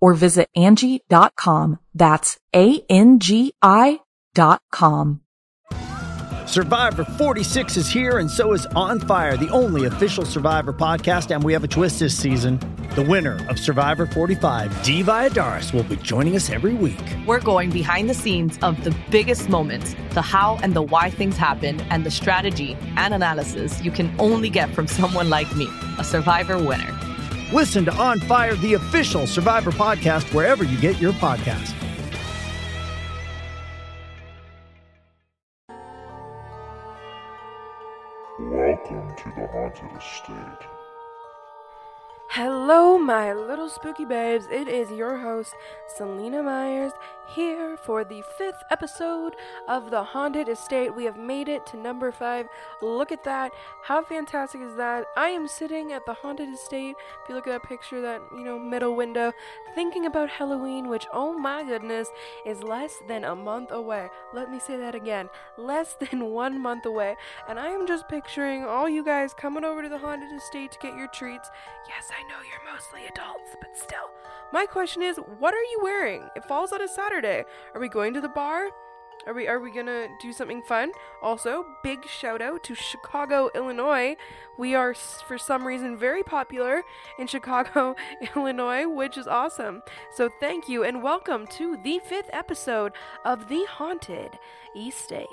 or visit Angi.com. That's A-N-G-I dot com. Survivor 46 is here, and so is On Fire, the only official Survivor podcast. And we have a twist this season. The winner of Survivor 45, Dee Valladares, will be joining us every week. We're going behind the scenes of the biggest moments, the how and the why things happen, and the strategy and analysis you can only get from someone like me, a Survivor winner. Listen to On Fire, the official Survivor podcast, wherever you get your podcast. Welcome to the Haunted Estate. Hello, my little spooky babes. It is your host, Selena Myers, here for the fifth episode of The Haunted Estate. We have made it to number five. Look at that. How fantastic is that? I am sitting at the Haunted Estate. If you look at that picture, that, you know, middle window, thinking about Halloween, which, oh my goodness, is less than a month away. Let me say that again. Less than one month away. And I am just picturing all you guys coming over to the Haunted Estate to get your treats. Yes, I know you're mostly adults, but still. My question is, what are you wearing? It falls on a Saturday. Are we going to the bar? Are we are we gonna do something fun? Also, big shout out to Chicago, Illinois. We are for some reason very popular in Chicago, Illinois, which is awesome. So thank you and welcome to the fifth episode of The Haunted Estate.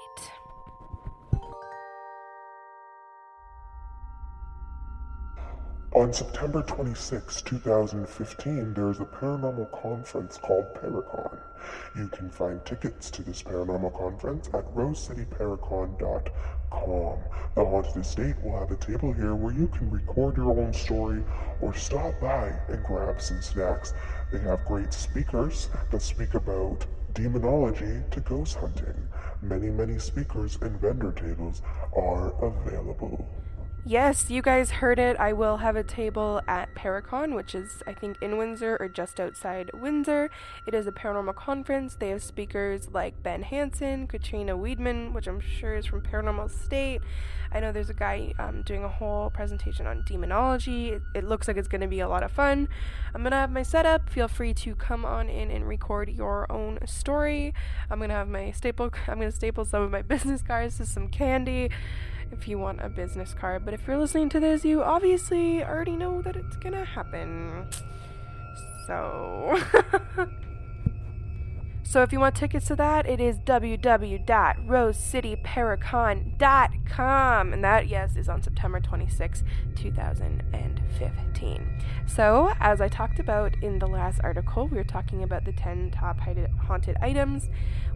On September 26, 2015, there is a paranormal conference called Paracon. You can find tickets to this paranormal conference at rosecityparacon.com. The Haunted Estate will have a table here where you can record your own story or stop by and grab some snacks. They have great speakers that speak about demonology to ghost hunting. Many, many speakers and vendor tables are available. Yes, you guys heard it. I will have a table at Paracon, which is, I think, in Windsor or just outside Windsor. It is a paranormal conference. They have speakers like Ben Hansen, Katrina Weidman, which I'm sure is from Paranormal State. I know there's a guy um, doing a whole presentation on demonology. It, it looks like it's going to be a lot of fun. I'm going to have my setup. Feel free to come on in and record your own story. I'm going to have my staple, I'm going to staple some of my business cards to some candy if you want a business card. But if you're listening to this, you obviously already know that it's gonna happen. So. so if you want tickets to that, it is www.rosecityparacon.com. And that, yes, is on September 26, 2015. So, as I talked about in the last article, we were talking about the 10 top haunted items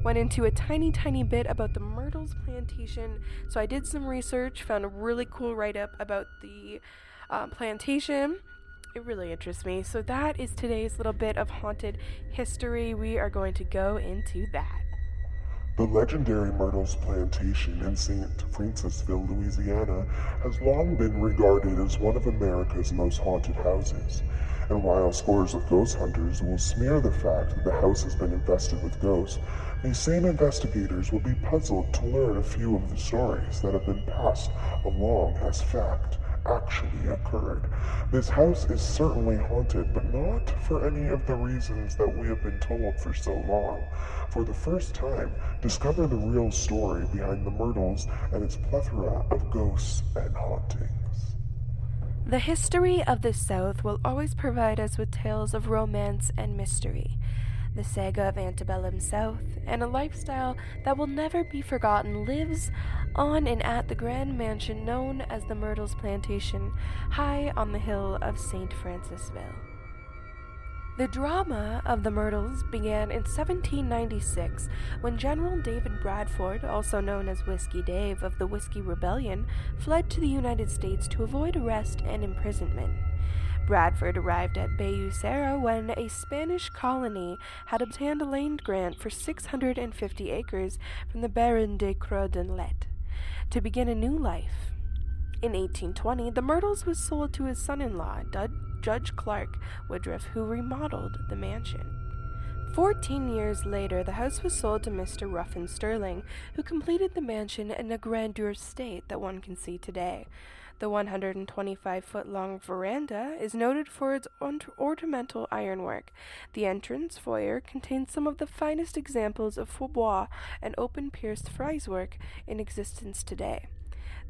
went into a tiny, tiny bit about the Myrtles plantation. So I did some research, found a really cool write up about the uh, plantation. It really interests me. So that is today's little bit of haunted history. We are going to go into that. The legendary Myrtles Plantation in St. Francisville, Louisiana, has long been regarded as one of America's most haunted houses. And while scores of ghost hunters will smear the fact that the house has been infested with ghosts, these same investigators will be puzzled to learn a few of the stories that have been passed along as fact actually occurred. This house is certainly haunted, but not for any of the reasons that we have been told for so long. For the first time, discover the real story behind the Myrtles and its plethora of ghosts and hauntings. The history of the South will always provide us with tales of romance and mystery. The saga of antebellum South and a lifestyle that will never be forgotten lives on and at the grand mansion known as the Myrtles Plantation, high on the hill of St. Francisville. The drama of the Myrtles began in 1796 when General David Bradford, also known as Whiskey Dave of the Whiskey Rebellion, fled to the United States to avoid arrest and imprisonment. Bradford arrived at Bayou Sara when a Spanish colony had obtained a land grant for 650 acres from the Baron de Carondelet to begin a new life. In 1820, the Myrtles was sold to his son in law, Judge Clark Woodruff, who remodeled the mansion. Fourteen years later, the house was sold to Mr. Ruffin Stirling, who completed the mansion in a grandeur state that one can see today. The 125 foot long veranda is noted for its ornamental ironwork. The entrance foyer contains some of the finest examples of faux bois and open pierced frieze work in existence today.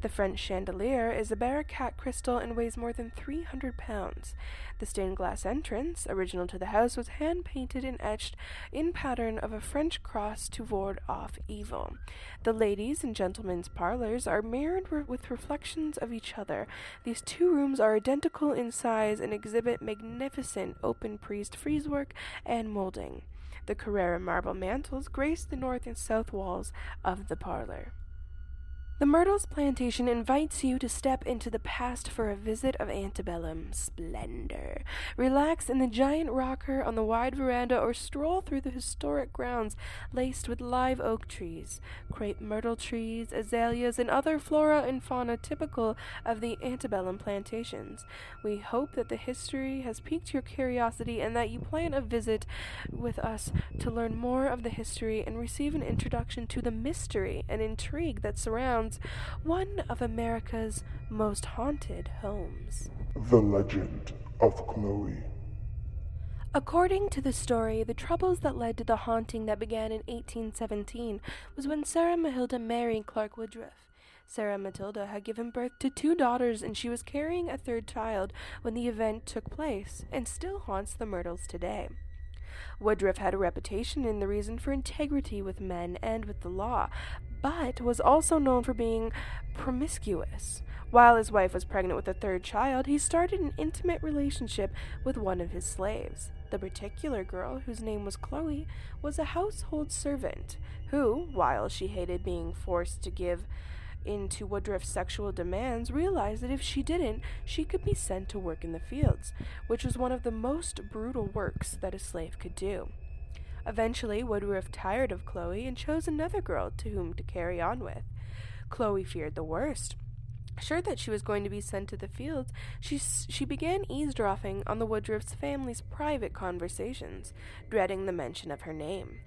The French chandelier is a Baccarat crystal and weighs more than 300 pounds. The stained glass entrance, original to the house, was hand painted and etched in pattern of a French cross to ward off evil. The ladies' and gentlemen's parlors are mirrored re- with reflections of each other. These two rooms are identical in size and exhibit magnificent open pierced frieze work and molding. The Carrara marble mantels grace the north and south walls of the parlor. The Myrtles Plantation invites you to step into the past for a visit of antebellum splendor. Relax in the giant rocker on the wide veranda or stroll through the historic grounds laced with live oak trees, crepe myrtle trees, azaleas, and other flora and fauna typical of the antebellum plantations. We hope that the history has piqued your curiosity and that you plan a visit with us to learn more of the history and receive an introduction to the mystery and intrigue that surrounds one of America's most haunted homes. The Legend of Chloe. According to the story, the troubles that led to the haunting that began in 1817 was when Sarah Matilda married Clark Woodruff. Sarah Matilda had given birth to two daughters and she was carrying a third child when the event took place and still haunts the Myrtles today. Woodruff had a reputation in the region for integrity with men and with the law, but was also known for being promiscuous. While his wife was pregnant with a third child, he started an intimate relationship with one of his slaves. The particular girl, whose name was Chloe, was a household servant who, while she hated being forced to give into Woodruff's sexual demands, realized that if she didn't, she could be sent to work in the fields, which was one of the most brutal works that a slave could do. Eventually, Woodruff tired of Chloe and chose another girl to whom to carry on with. Chloe feared the worst. Sure that she was going to be sent to the fields, she, she began eavesdropping on the Woodruff's family's private conversations, dreading the mention of her name.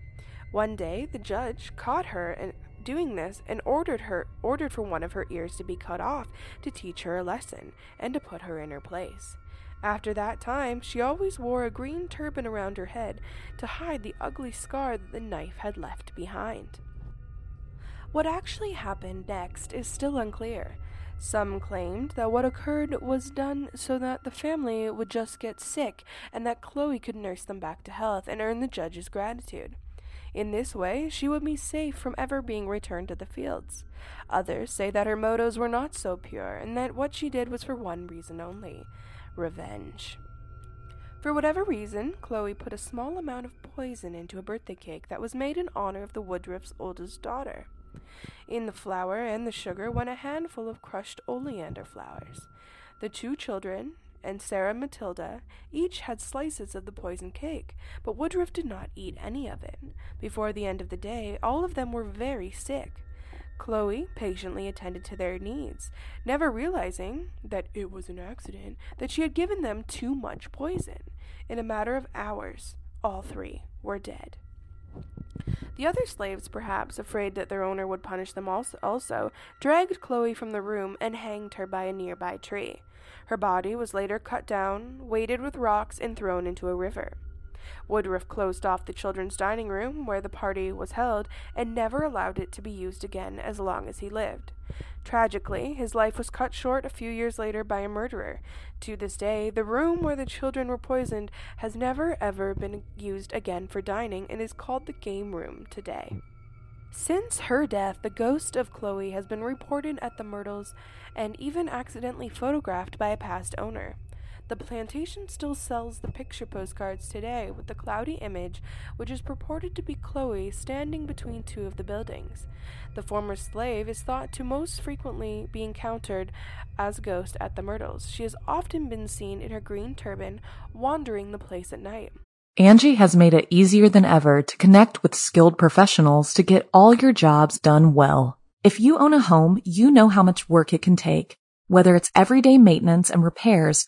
One day, the judge caught her and doing this and ordered her ordered for one of her ears to be cut off to teach her a lesson and to put her in her place. After that time, she always wore a green turban around her head to hide the ugly scar that the knife had left behind. What actually happened next is still unclear. Some claimed that what occurred was done so that the family would just get sick and that Chloe could nurse them back to health and earn the judge's gratitude. In this way, she would be safe from ever being returned to the fields. Others say that her motives were not so pure and that what she did was for one reason only revenge. For whatever reason, Chloe put a small amount of poison into a birthday cake that was made in honor of the Woodruff's oldest daughter. In the flour and the sugar went a handful of crushed oleander flowers. The two children and Sarah Matilda each had slices of the poisoned cake, but Woodruff did not eat any of it. Before the end of the day, all of them were very sick. Chloe patiently attended to their needs, never realizing that it was an accident that she had given them too much poison. In a matter of hours, all three were dead. The other slaves, perhaps afraid that their owner would punish them also, dragged Chloe from the room and hanged her by a nearby tree. Her body was later cut down, weighted with rocks, and thrown into a river. Woodruff closed off the children's dining room where the party was held and never allowed it to be used again as long as he lived. Tragically, his life was cut short a few years later by a murderer. To this day, the room where the children were poisoned has never ever been used again for dining and is called the game room today. Since her death, the ghost of Chloe has been reported at the Myrtles and even accidentally photographed by a past owner. The plantation still sells the picture postcards today with the cloudy image, which is purported to be Chloe standing between two of the buildings. The former slave is thought to most frequently be encountered as a ghost at the Myrtles. She has often been seen in her green turban wandering the place at night. Angi has made it easier than ever to connect with skilled professionals to get all your jobs done well. If you own a home, you know how much work it can take, whether it's everyday maintenance and repairs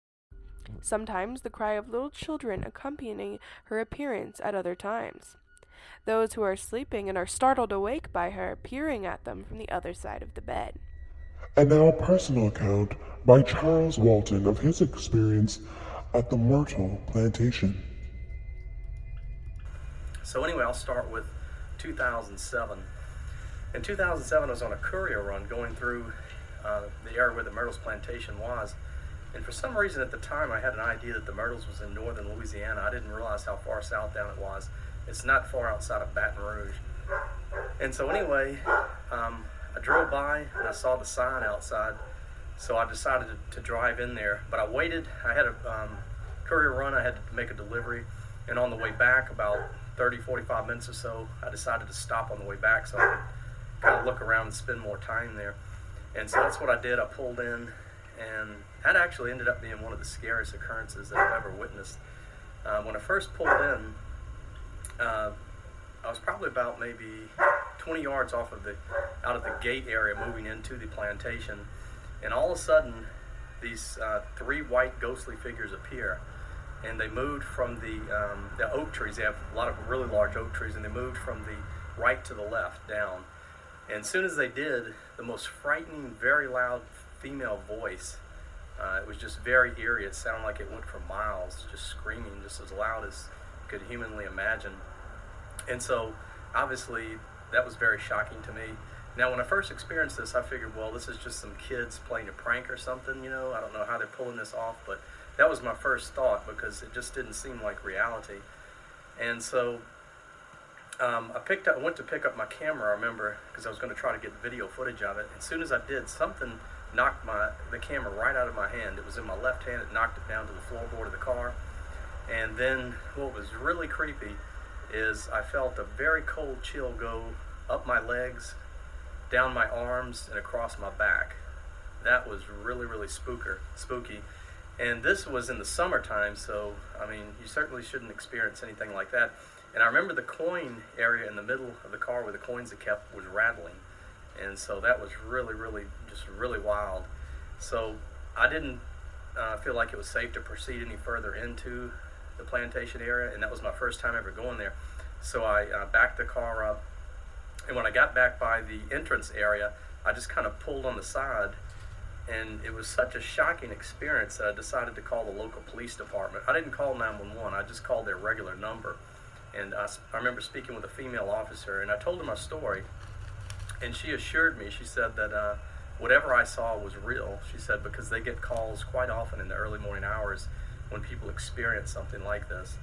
Sometimes the cry of little children accompanying her appearance at other times. Those who are sleeping and are startled awake by her peering at them from the other side of the bed. And now a personal account by Charles Walton of his experience at the Myrtle Plantation. So anyway, I'll start with 2007. In 2007, I was on a courier run going through uh, the area where the Myrtles plantation was. And for some reason at the time, I had an idea that the Myrtles was in northern Louisiana. I didn't realize how far south down it was. It's not far outside of Baton Rouge. And so, anyway, um, I drove by and I saw the sign outside. So I decided to, to drive in there. But I waited. I had a um, courier run, I had to make a delivery. And on the way back, about 30, 45 minutes or so, I decided to stop on the way back so I could kind of look around and spend more time there. And so that's what I did. I pulled in, and that actually ended up being one of the scariest occurrences that I've ever witnessed. Uh, when I first pulled in, uh, I was probably about maybe 20 yards off of the out of the gate area, moving into the plantation, and all of a sudden, these uh, three white ghostly figures appear and they moved from the um, the oak trees. They have a lot of really large oak trees, and they moved from the right to the left down. And as soon as they did, the most frightening, very loud female voice. Uh, it was just very eerie. It sounded like it went for miles, just screaming, just as loud as you could humanly imagine. And so, obviously, that was very shocking to me. Now, when I first experienced this, I figured, well, this is just some kids playing a prank or something. You know, I don't know how they're pulling this off, but that was my first thought because it just didn't seem like reality. And so um, I picked up, I went to pick up my camera. I remember because I was going to try to get video footage of it. And as soon as I did, something knocked my the camera right out of my hand. It was in my left hand. It knocked it down to the floorboard of the car. And then what was really creepy is I felt a very cold chill go up my legs, down my arms, and across my back. That was really, really spooker, spooky. And this was in the summertime, so I mean, you certainly shouldn't experience anything like that. And I remember the coin area in the middle of the car where the coins are kept was rattling. And so that was really, really, just really wild. So I didn't uh, feel like it was safe to proceed any further into the plantation area, and that was my first time ever going there. So I uh, backed the car up, and when I got back by the entrance area, I just kind of pulled on the side and it was such a shocking experience that I decided to call the local police department. I didn't call 911, I just called their regular number. And I, I remember speaking with a female officer, and I told her my story. And she assured me, she said that uh, whatever I saw was real. She said, because they get calls quite often in the early morning hours when people experience something like this.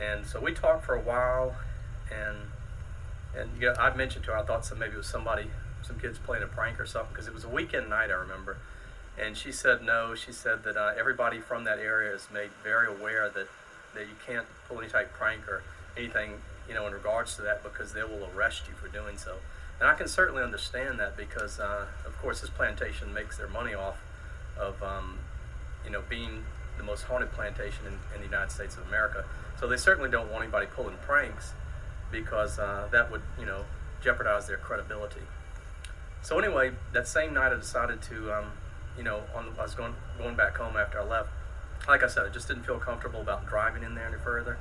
And so we talked for a while, and and you know, I mentioned to her I thought so maybe it was somebody some kids playing a prank or something because it was a weekend night, I remember. And she said no. She said that uh, everybody from that area is made very aware that, that you can't pull any type of prank or anything, you know, in regards to that because they will arrest you for doing so. And I can certainly understand that because, uh, of course, this plantation makes their money off of, um, you know, being the most haunted plantation in, in, the United States of America. So they certainly don't want anybody pulling pranks because uh, that would, you know, jeopardize their credibility. So anyway, that same night I decided to, um, you know, on, I was going going back home after I left. Like I said, I just didn't feel comfortable about driving in there any further.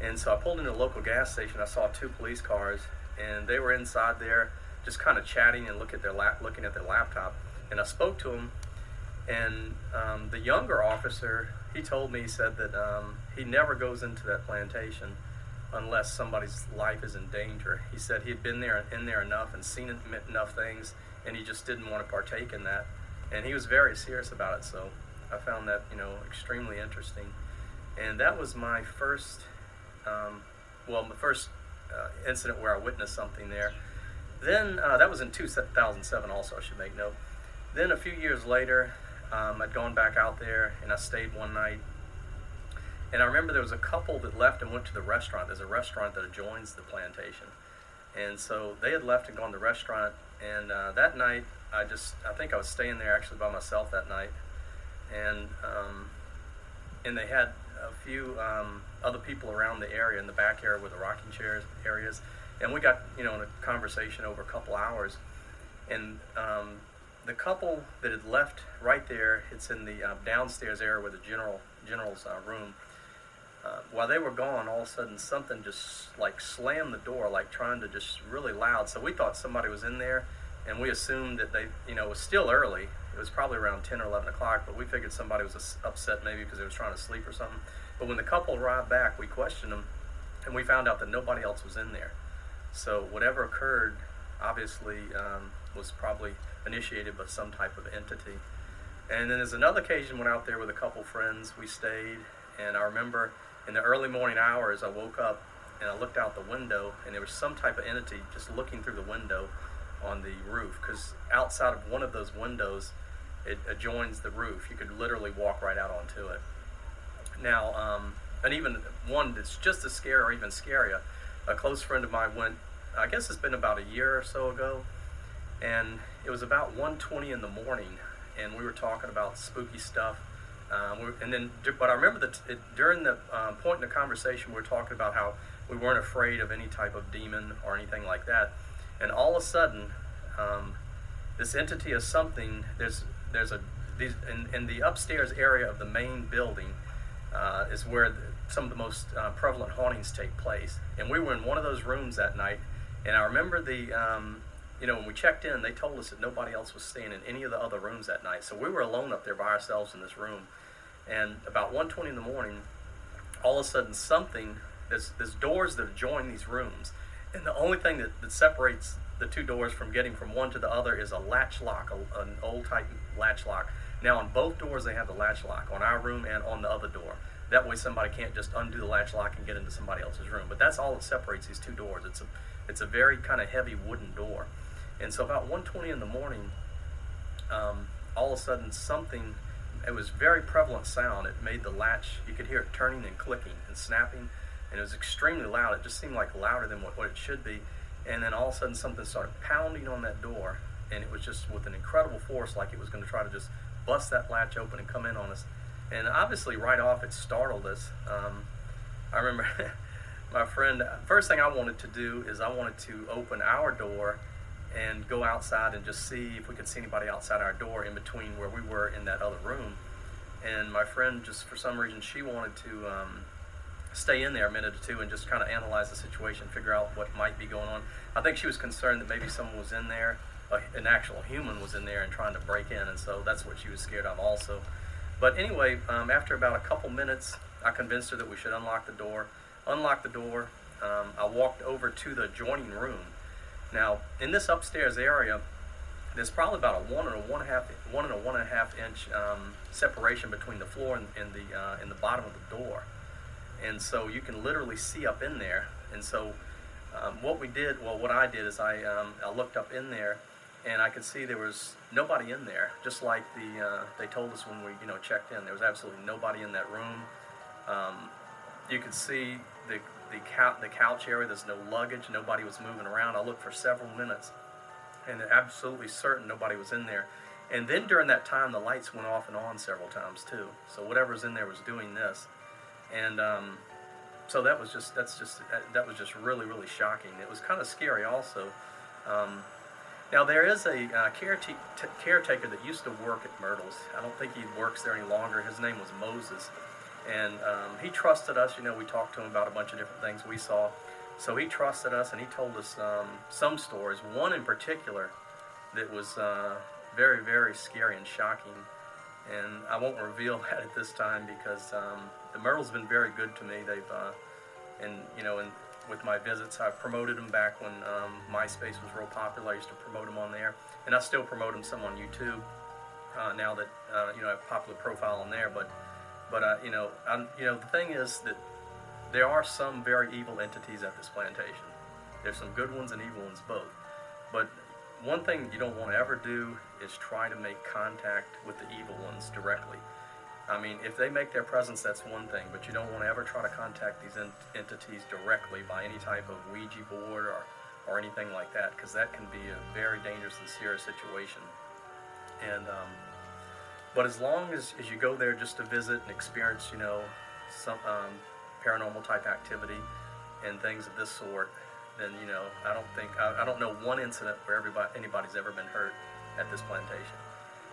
And so I pulled into a local gas station. I saw two police cars, and they were inside there, just kind of chatting and look at their lap, looking at their laptop. And I spoke to him, and um, the younger officer, he told me, he said that um, he never goes into that plantation unless somebody's life is in danger. He said he had been there in there enough and seen enough things, and he just didn't want to partake in that. And he was very serious about it. So I found that you know extremely interesting. And that was my first, um, well, the first uh, incident where I witnessed something there. Then uh, that was in 2007. Also, I should make note. Then a few years later, um, I'd gone back out there and I stayed one night and I remember there was a couple that left and went to the restaurant. There's a restaurant that adjoins the plantation. And so they had left and gone to the restaurant. And uh, that night, I just, I think I was staying there actually by myself that night. And, um, and they had a few um, other people around the area in the back area with the rocking chairs areas. And we got, you know, in a conversation over a couple hours. And um, the couple that had left right there, it's in the uh, downstairs area where the general general's uh, room uh, while they were gone, all of a sudden something just like slammed the door, like trying to just really loud. So we thought somebody was in there, and we assumed that they, you know, it was still early. It was probably around 10 or 11 o'clock, but we figured somebody was upset maybe because they was trying to sleep or something. But when the couple arrived back, we questioned them, and we found out that nobody else was in there. So whatever occurred, obviously, um, was probably initiated by some type of entity. And then there's another occasion went out there with a couple friends. We stayed, and I remember in the early morning hours, I woke up and I looked out the window, and there was some type of entity just looking through the window on the roof. Because outside of one of those windows, it adjoins the roof. You could literally walk right out onto it. Now, um, and even one that's just as scary or even scarier, a close friend of mine went. I guess it's been about a year or so ago, and it was about 1:20 in the morning, and we were talking about spooky stuff um, and then, but I remember that during the um, point in the conversation, we were talking about how we weren't afraid of any type of demon or anything like that. And all of a sudden, um, this entity is something. There's there's a these in, in the upstairs area of the main building uh, is where some of the most uh, prevalent hauntings take place. And we were in one of those rooms that night. And I remember the um, you know, when we checked in, they told us that nobody else was staying in any of the other rooms that night. So we were alone up there by ourselves in this room. And about 1.20 in the morning, all of a sudden something, there's, there's doors that join these rooms. And the only thing that, that separates the two doors from getting from one to the other is a latch lock, a, an old type latch lock. Now on both doors they have the latch lock, on our room and on the other door. That way somebody can't just undo the latch lock and get into somebody else's room. But that's all that separates these two doors. It's a, it's a very kind of heavy wooden door. And so about 1.20 in the morning, um, all of a sudden something it was very prevalent sound. It made the latch, you could hear it turning and clicking and snapping, and it was extremely loud. It just seemed like louder than what, what it should be. And then all of a sudden, something started pounding on that door, and it was just with an incredible force, like it was going to try to just bust that latch open and come in on us. And obviously, right off, it startled us. Um, I remember my friend, first thing I wanted to do is I wanted to open our door and go outside and just see if we could see anybody outside our door in between where we were in that other room. And my friend, just for some reason, she wanted to um, stay in there a minute or two and just kind of analyze the situation, figure out what might be going on. I think she was concerned that maybe someone was in there, an actual human was in there and trying to break in, and so that's what she was scared of also. But anyway, um, after about a couple minutes, I convinced her that we should unlock the door. Unlock the door. Um, I walked over to the adjoining room now, in this upstairs area, there's probably about a one and a one and a half, one and a one and a half inch um, separation between the floor and, and the uh, and the bottom of the door, and so you can literally see up in there. And so, um, what we did, well, what I did is I um, I looked up in there, and I could see there was nobody in there. Just like the uh, they told us when we you know checked in, there was absolutely nobody in that room. Um, you could see the the couch, the couch area. There's no luggage. Nobody was moving around. I looked for several minutes, and absolutely certain nobody was in there. And then during that time, the lights went off and on several times too. So whatever's in there was doing this, and um, so that was just that's just that was just really really shocking. It was kind of scary also. Um, now there is a uh, caretaker, caretaker that used to work at Myrtles. I don't think he works there any longer. His name was Moses, and um, he trusted us. You know, we talked to him about a bunch of different things we saw. So he trusted us, and he told us um, some stories. One in particular that was uh, very, very scary and shocking. And I won't reveal that at this time because um, the Myrtle's been very good to me. They've, uh, and you know, and with my visits. I've promoted them back when um, MySpace was real popular. I used to promote them on there, and I still promote them some on YouTube uh, now that uh, you know I have a popular profile on there. But but uh, you know I'm, you know the thing is that there are some very evil entities at this plantation. There's some good ones and evil ones both. But one thing you don't want to ever do is try to make contact with the evil ones directly. I mean, if they make their presence, that's one thing, but you don't want to ever try to contact these ent- entities directly by any type of Ouija board or, or anything like that, because that can be a very dangerous and serious situation. And, um, but as long as, as you go there just to visit and experience, you know, some um, paranormal type activity and things of this sort, then you know, I don't think I, I don't know one incident where everybody anybody's ever been hurt at this plantation.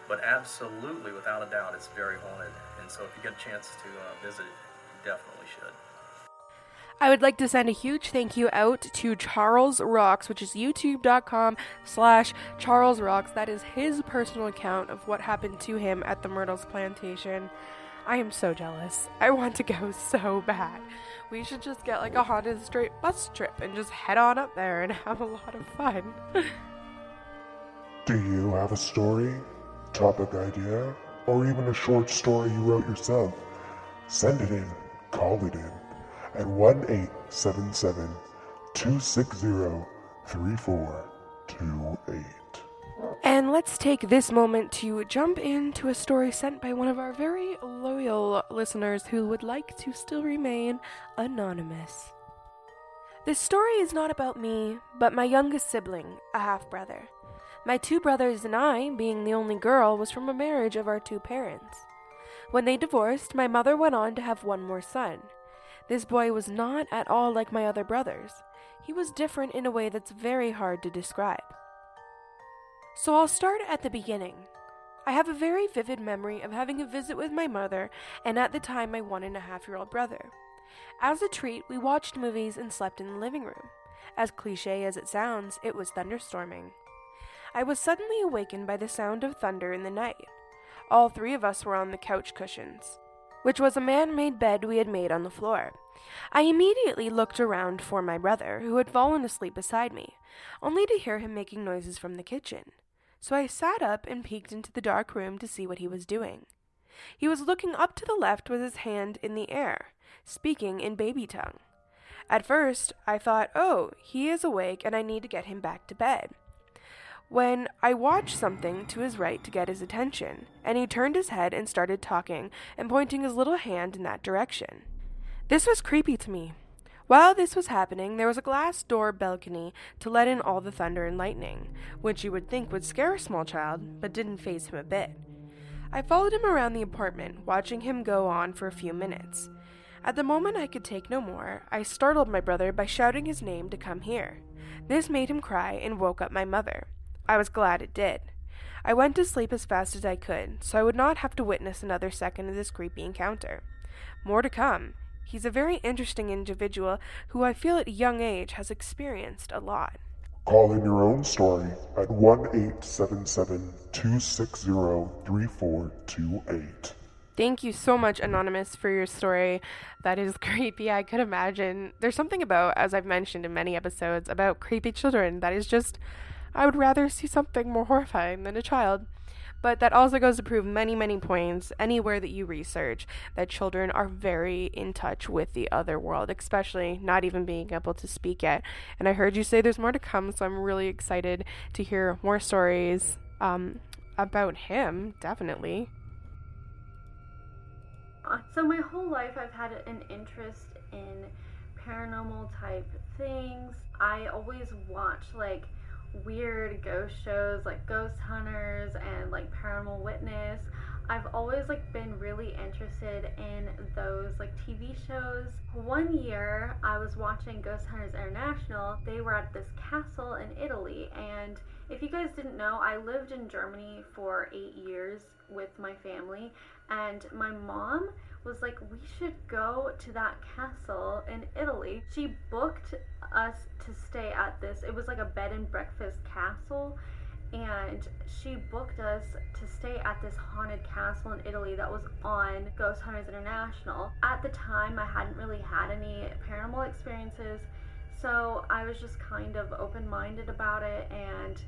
But absolutely, without a doubt, it's very haunted. And so if you get a chance to uh, visit it, you definitely should. I would like to send a huge thank you out to Charles Rocks, which is youtube.com slash Charles Rocks. That is his personal account of what happened to him at the Myrtles Plantation. I am so jealous. I want to go so bad. We should just get like a Haunted Estate bus trip and just head on up there and have a lot of fun. Do you have a story? Topic idea, or even a short story you wrote yourself, send it in, call it in at 1 877 260 3428. And let's take this moment to jump into a story sent by one of our very loyal listeners who would like to still remain anonymous. This story is not about me, but my youngest sibling, a half brother. My two brothers and I, being the only girl, was from a marriage of our two parents. When they divorced, my mother went on to have one more son. This boy was not at all like my other brothers. He was different in a way that's very hard to describe. So I'll start at the beginning. I have a very vivid memory of having a visit with my mother and at the time my one and a half year old brother. As a treat, we watched movies and slept in the living room. As cliche as it sounds, it was thunderstorming. I was suddenly awakened by the sound of thunder in the night. All three of us were on the couch cushions, which was a man made bed we had made on the floor. I immediately looked around for my brother, who had fallen asleep beside me, only to hear him making noises from the kitchen. So I sat up and peeked into the dark room to see what he was doing. He was looking up to the left with his hand in the air, speaking in baby tongue. At first, I thought, oh, he is awake and I need to get him back to bed when I watched something to his right to get his attention, and he turned his head and started talking and pointing his little hand in that direction. This was creepy to me. While this was happening, there was a glass door balcony to let in all the thunder and lightning, which you would think would scare a small child, but didn't faze him a bit. I followed him around the apartment, watching him go on for a few minutes. At the moment I could take no more, I startled my brother by shouting his name to come here. This made him cry and woke up my mother. I was glad it did. I went to sleep as fast as I could, so I would not have to witness another second of this creepy encounter. More to come. He's a very interesting individual who I feel at a young age has experienced a lot. Call in your own story at 1 877 260 3428. Thank you so much, Anonymous, for your story. That is creepy. I could imagine. There's something about, as I've mentioned in many episodes, about creepy children that is just I would rather see something more horrifying than a child. But that also goes to prove many, many points anywhere that you research that children are very in touch with the other world, especially not even being able to speak yet. And I heard you say there's more to come, so I'm really excited to hear more stories um, about him, definitely. So, my whole life, I've had an interest in paranormal type things. I always watch like weird ghost shows like Ghost Hunters and like Paranormal Witness. I've always like been really interested in those like TV shows. One year I was watching Ghost Hunters International. They were at this castle in Italy and if you guys didn't know, I lived in Germany for 8 years with my family and my mom was like, we should go to that castle in Italy. She booked us to stay at this, it was like a bed and breakfast castle. And she booked us to stay at this haunted castle in Italy that was on Ghost Hunters International. At the time, I hadn't really had any paranormal experiences, so I was just kind of open minded about it and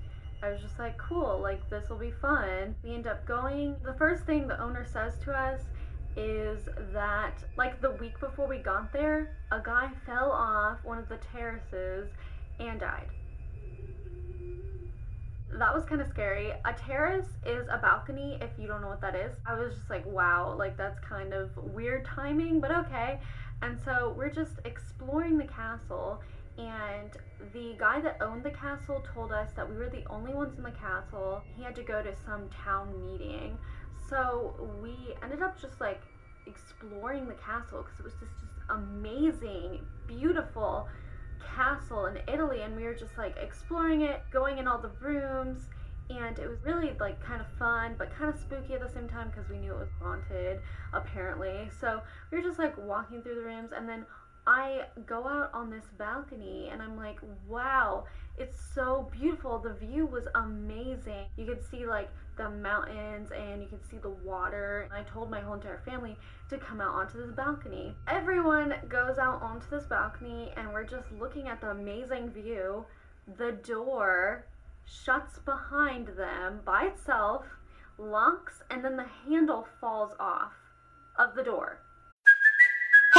I was just like, cool, like this will be fun. We end up going. The first thing the owner says to us is that like the week before we got there, a guy fell off one of the terraces and died. That was kind of scary. A terrace is a balcony if you don't know what that is. I was just like, wow, like that's kind of weird timing, but okay. And so we're just exploring the castle and the guy that owned the castle told us that we were the only ones in the castle. He had to go to some town meeting so we ended up just like exploring the castle because it was just just amazing, beautiful castle in Italy, and we were just like exploring it, going in all the rooms, and it was really like kind of fun, but kind of spooky at the same time because we knew it was haunted, apparently. So we were just like walking through the rooms, and then I go out on this balcony, and I'm like, wow, it's so beautiful. The view was amazing. You could see like the mountains and you can see the water. I told my whole entire family to come out onto this balcony. Everyone goes out onto this balcony and we're just looking at the amazing view. The door shuts behind them by itself, locks, and then the handle falls off of the door.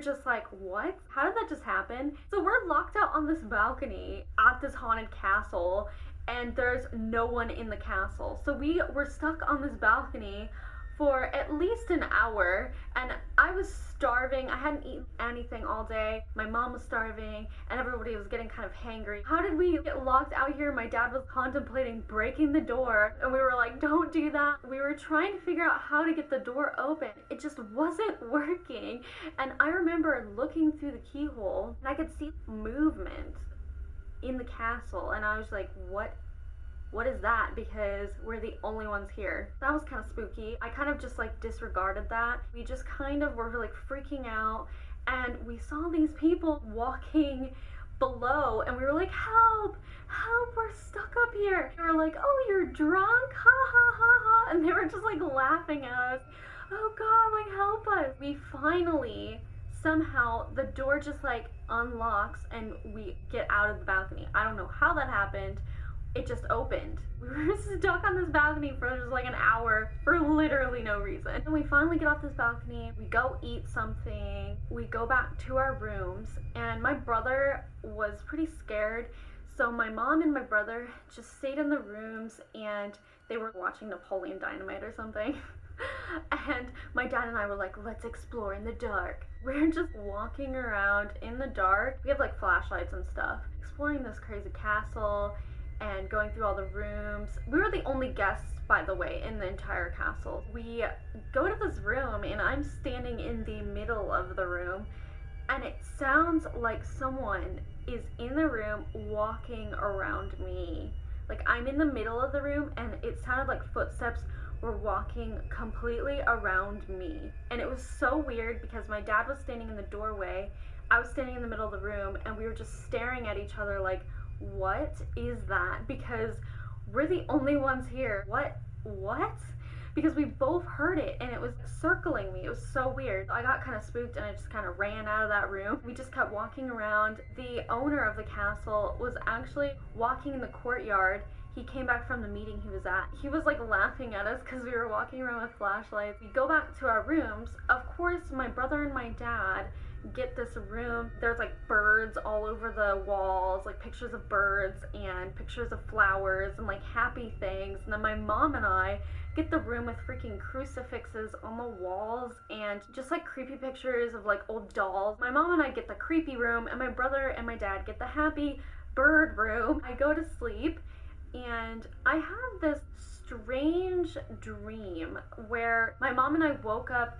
Just like, what? How did that just happen? So we're locked out on this balcony at this haunted castle, and there's no one in the castle. So we were stuck on this balcony for at least an hour and I was starving. I hadn't eaten anything all day. My mom was starving and everybody was getting kind of hangry. How did we get locked out here? My dad was contemplating breaking the door and we were like, don't do that. We were trying to figure out how to get the door open. It just wasn't working. And I remember looking through the keyhole and I could see movement in the castle and I was like, what what is that? Because we're the only ones here. That was kind of spooky. I kind of just like disregarded that. We just kind of were like freaking out and we saw these people walking below and we were like, help, help, we're stuck up here. They were like, oh, you're drunk? Ha ha ha ha. And they were just like laughing at us. Oh God, like help us. We finally somehow the door just like unlocks and we get out of the balcony. I don't know how that happened it just opened. We were stuck on this balcony for just like an hour for literally no reason. And we finally get off this balcony, we go eat something, we go back to our rooms, and my brother was pretty scared. So my mom and my brother just stayed in the rooms and they were watching Napoleon Dynamite or something. and my dad and I were like, let's explore in the dark. We're just walking around in the dark. We have like flashlights and stuff, exploring this crazy castle and going through all the rooms. We were the only guests, by the way, in the entire castle. We go to this room, and I'm standing in the middle of the room, and it sounds like someone is in the room walking around me. Like I'm in the middle of the room, and it sounded like footsteps were walking completely around me. And it was so weird because my dad was standing in the doorway, I was standing in the middle of the room, and we were just staring at each other like, what is that? Because we're the only ones here. What? What? Because we both heard it and it was circling me. It was so weird. I got kind of spooked and I just kind of ran out of that room. We just kept walking around. The owner of the castle was actually walking in the courtyard he came back from the meeting he was at. He was like laughing at us because we were walking around with flashlights. We go back to our rooms. Of course, my brother and my dad get this room. There's like birds all over the walls, like pictures of birds and pictures of flowers and like happy things. And then my mom and I get the room with freaking crucifixes on the walls and just like creepy pictures of like old dolls. My mom and I get the creepy room, and my brother and my dad get the happy bird room. I go to sleep and I have this strange dream where my mom and I woke up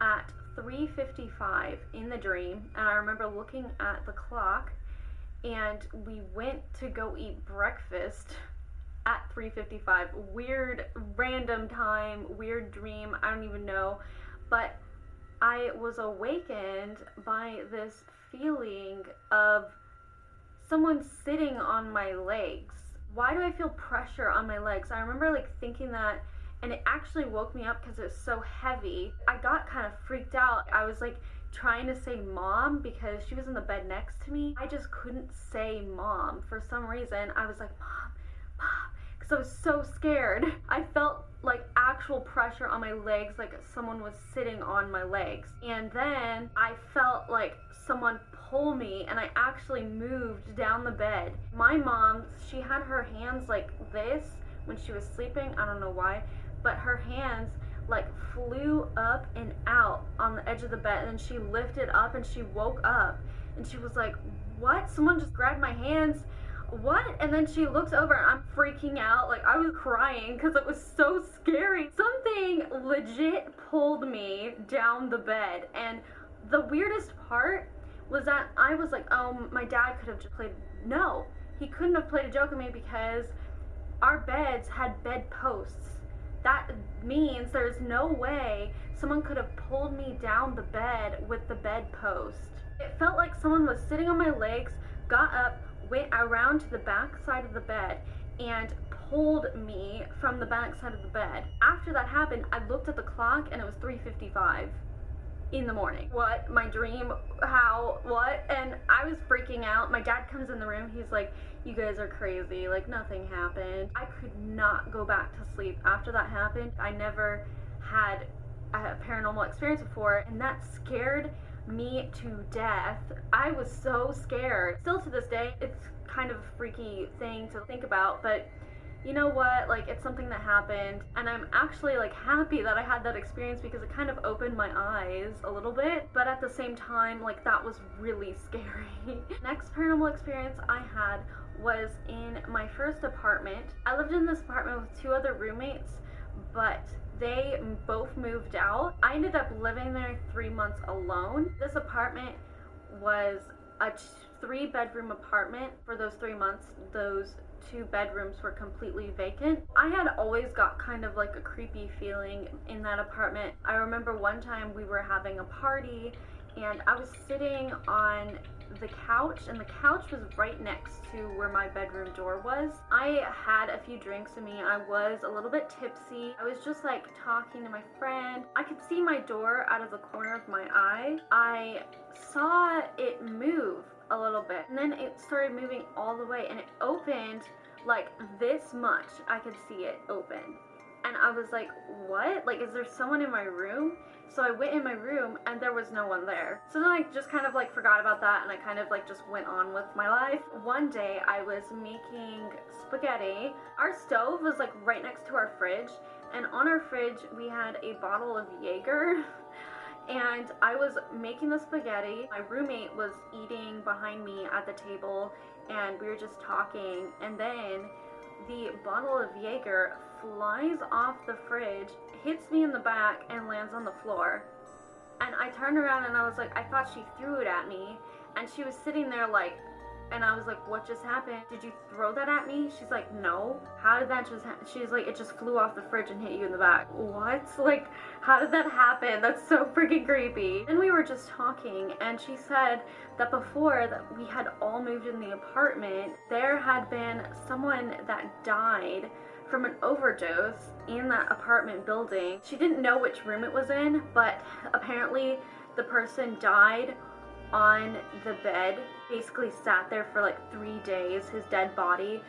at 3:55 in the dream and I remember looking at the clock and we went to go eat breakfast at 3:55 weird random time weird dream I don't even know but I was awakened by this feeling of someone sitting on my legs why do I feel pressure on my legs? I remember like thinking that and it actually woke me up because it was so heavy. I got kind of freaked out. I was like trying to say mom because she was in the bed next to me. I just couldn't say mom for some reason. I was like, mom, mom, because I was so scared. I felt like actual pressure on my legs, like someone was sitting on my legs. And then I felt like someone pull me and I actually moved down the bed. My mom, she had her hands like this when she was sleeping. I don't know why, but her hands like flew up and out on the edge of the bed and then she lifted up and she woke up and she was like, "What? Someone just grabbed my hands." What? And then she looks over and I'm freaking out. Like I was crying because it was so scary. Something legit pulled me down the bed. And the weirdest part was that I was like, oh, my dad could have just played. No, he couldn't have played a joke on me because our beds had bed posts. That means there's no way someone could have pulled me down the bed with the bed post. It felt like someone was sitting on my legs, got up, went around to the back side of the bed, and pulled me from the back side of the bed. After that happened, I looked at the clock and it was 3:55 in the morning. What? My dream? How? What? And I was freaking out. My dad comes in the room. He's like, You guys are crazy. Like, nothing happened. I could not go back to sleep after that happened. I never had a paranormal experience before, and that scared me to death. I was so scared. Still to this day, it's kind of a freaky thing to think about, but you know what, like it's something that happened and I'm actually like happy that I had that experience because it kind of opened my eyes a little bit, but at the same time, like that was really scary. Next paranormal experience I had was in my first apartment. I lived in this apartment with two other roommates, but they both moved out. I ended up living there three months alone. This apartment was a three bedroom apartment for those three months. Those two bedrooms were completely vacant. I had always got kind of like a creepy feeling in that apartment. I remember one time we were having a party and I was sitting on the couch and the couch was right next to where my bedroom door was. I had a few drinks in me. I was a little bit tipsy. I was just like talking to my friend. I could see my door out of the corner of my eye. I saw it move a little bit. And then it started moving all the way and it opened like this much. I could see it open. And I was like, what? Like, is there someone in my room? So I went in my room and there was no one there. So then I just kind of like forgot about that and I kind of like just went on with my life. One day I was making spaghetti. Our stove was like right next to our fridge and on our fridge we had a bottle of Jaeger. and I was making the spaghetti. My roommate was eating behind me at the table, and we were just talking. And then the bottle of Jaeger flies off the fridge, hits me in the back, and lands on the floor. And I turned around and I was like, I thought she threw it at me. And she was sitting there like And I was like, what just happened? Did you throw that at me? She's like, no. How did that just happen? She's like, it just flew off the fridge and hit you in the back. What? Like, how did that happen? That's so freaking creepy. And we were just talking, and she said that before that we had all moved in the apartment, there had been someone that died from an overdose in that apartment building. She didn't know which room it was in, but apparently the person died on the bed, basically sat there for like three days, his dead body,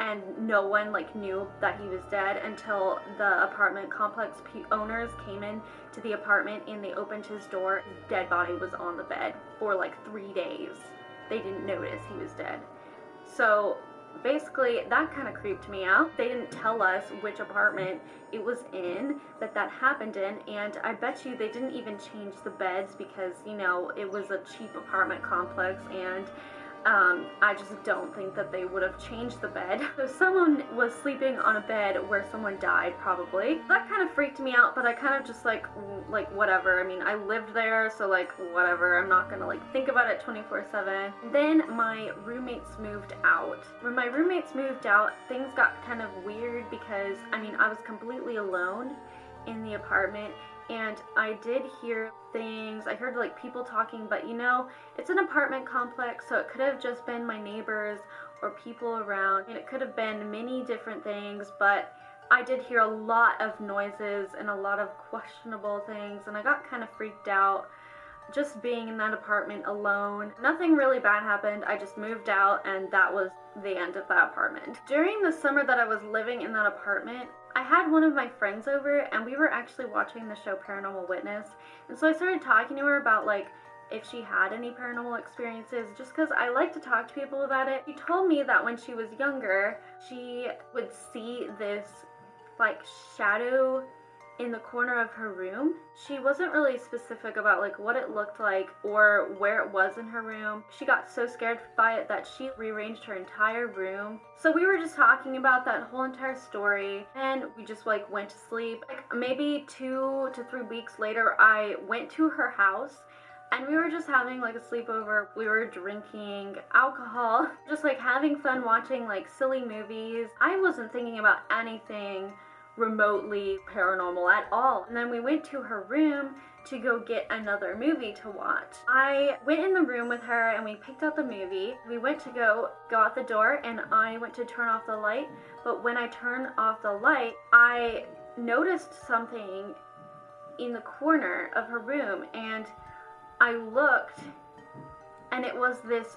and no one like knew that he was dead until the apartment complex owners came in to the apartment and they opened his door. His dead body was on the bed for like three days. They didn't notice he was dead. So basically that kind of creeped me out. They didn't tell us which apartment it was in that that happened in and i bet you they didn't even change the beds because you know it was a cheap apartment complex and um, I just don't think that they would have changed the bed. So someone was sleeping on a bed where someone died, probably. That kind of freaked me out, but I kind of just like, like whatever. I mean, I lived there, so like whatever. I'm not gonna like think about it 24/7. Then my roommates moved out. When my roommates moved out, things got kind of weird because I mean, I was completely alone in the apartment and I did hear things. I heard like people talking, but you know, it's an apartment complex, so it could have just been my neighbors or people around, and it could have been many different things, but I did hear a lot of noises and a lot of questionable things, and I got kind of freaked out just being in that apartment alone. Nothing really bad happened. I just moved out, and that was the end of that apartment. During the summer that I was living in that apartment, I had one of my friends over and we were actually watching the show Paranormal Witness. And so I started talking to her about like if she had any paranormal experiences just because I like to talk to people about it. She told me that when she was younger, she would see this like shadow in the corner of her room. She wasn't really specific about like what it looked like or where it was in her room. She got so scared by it that she rearranged her entire room. So we were just talking about that whole entire story and we just like went to sleep. Like maybe 2 to 3 weeks later I went to her house and we were just having like a sleepover. We were drinking alcohol, just like having fun watching like silly movies. I wasn't thinking about anything remotely paranormal at all. And then we went to her room to go get another movie to watch. I went in the room with her and we picked out the movie. We went to go go out the door and I went to turn off the light, but when I turned off the light, I noticed something in the corner of her room and I looked and it was this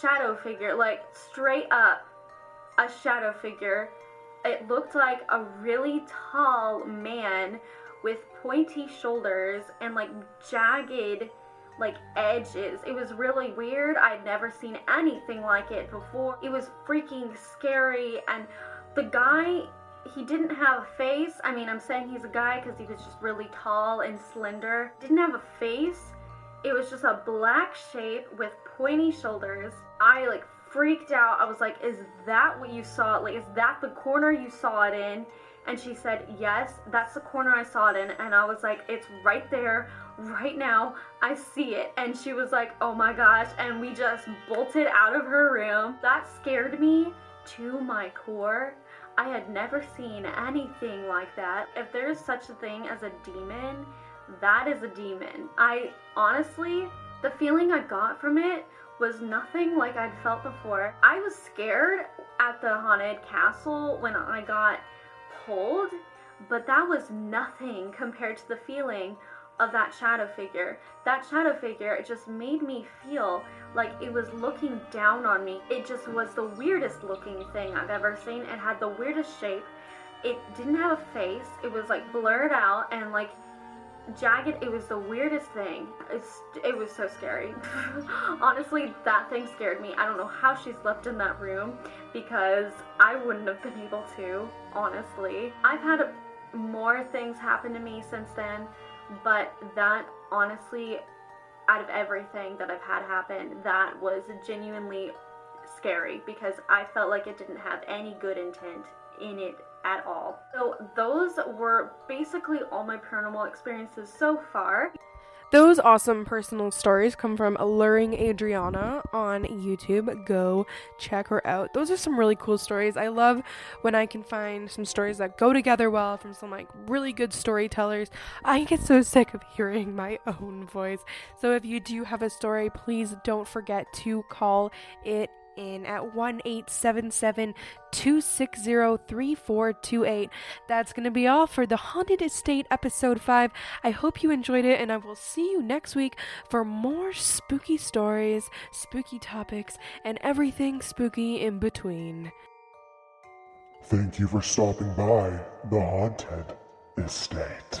shadow figure, like straight up a shadow figure it looked like a really tall man with pointy shoulders and like jagged like edges. It was really weird. I'd never seen anything like it before. It was freaking scary and the guy he didn't have a face. I mean, I'm saying he's a guy because he was just really tall and slender. Didn't have a face. It was just a black shape with pointy shoulders. I like freaked out. I was like, Is that what you saw? Like, is that the corner you saw it in? And she said, Yes, that's the corner I saw it in. And I was like, It's right there, right now. I see it. And she was like, Oh my gosh. And we just bolted out of her room. That scared me to my core. I had never seen anything like that. If there is such a thing as a demon, that is a demon. I honestly, the feeling I got from it was nothing like I'd felt before. I was scared at the haunted castle when I got pulled, but that was nothing compared to the feeling of that shadow figure. That shadow figure, it just made me feel like it was looking down on me. It just was the weirdest looking thing I've ever seen. It had the weirdest shape. It didn't have a face. It was like blurred out and like jagged it was the weirdest thing. It's, it was so scary. Honestly that thing scared me. I don't know how she slept in that room because i wouldn't have been able to honestly. I've had more things happen to me since then but that honestly out of everything that i've had happen that was genuinely scary because i felt like it didn't have any good intent in it at all. So those were basically all my paranormal experiences so far. Those awesome personal stories come from Alluring Adriana on YouTube. Go check her out. Those are some really cool stories. I love when I can find some stories that go together well from some like really good storytellers. I get so sick of hearing my own voice. So if you do have a story, please don't forget to call it in at 1 260 3428. That's going to be all for the Haunted Estate episode 5. I hope you enjoyed it, and I will see you next week for more spooky stories, spooky topics, and everything spooky in between. Thank you for stopping by the Haunted Estate.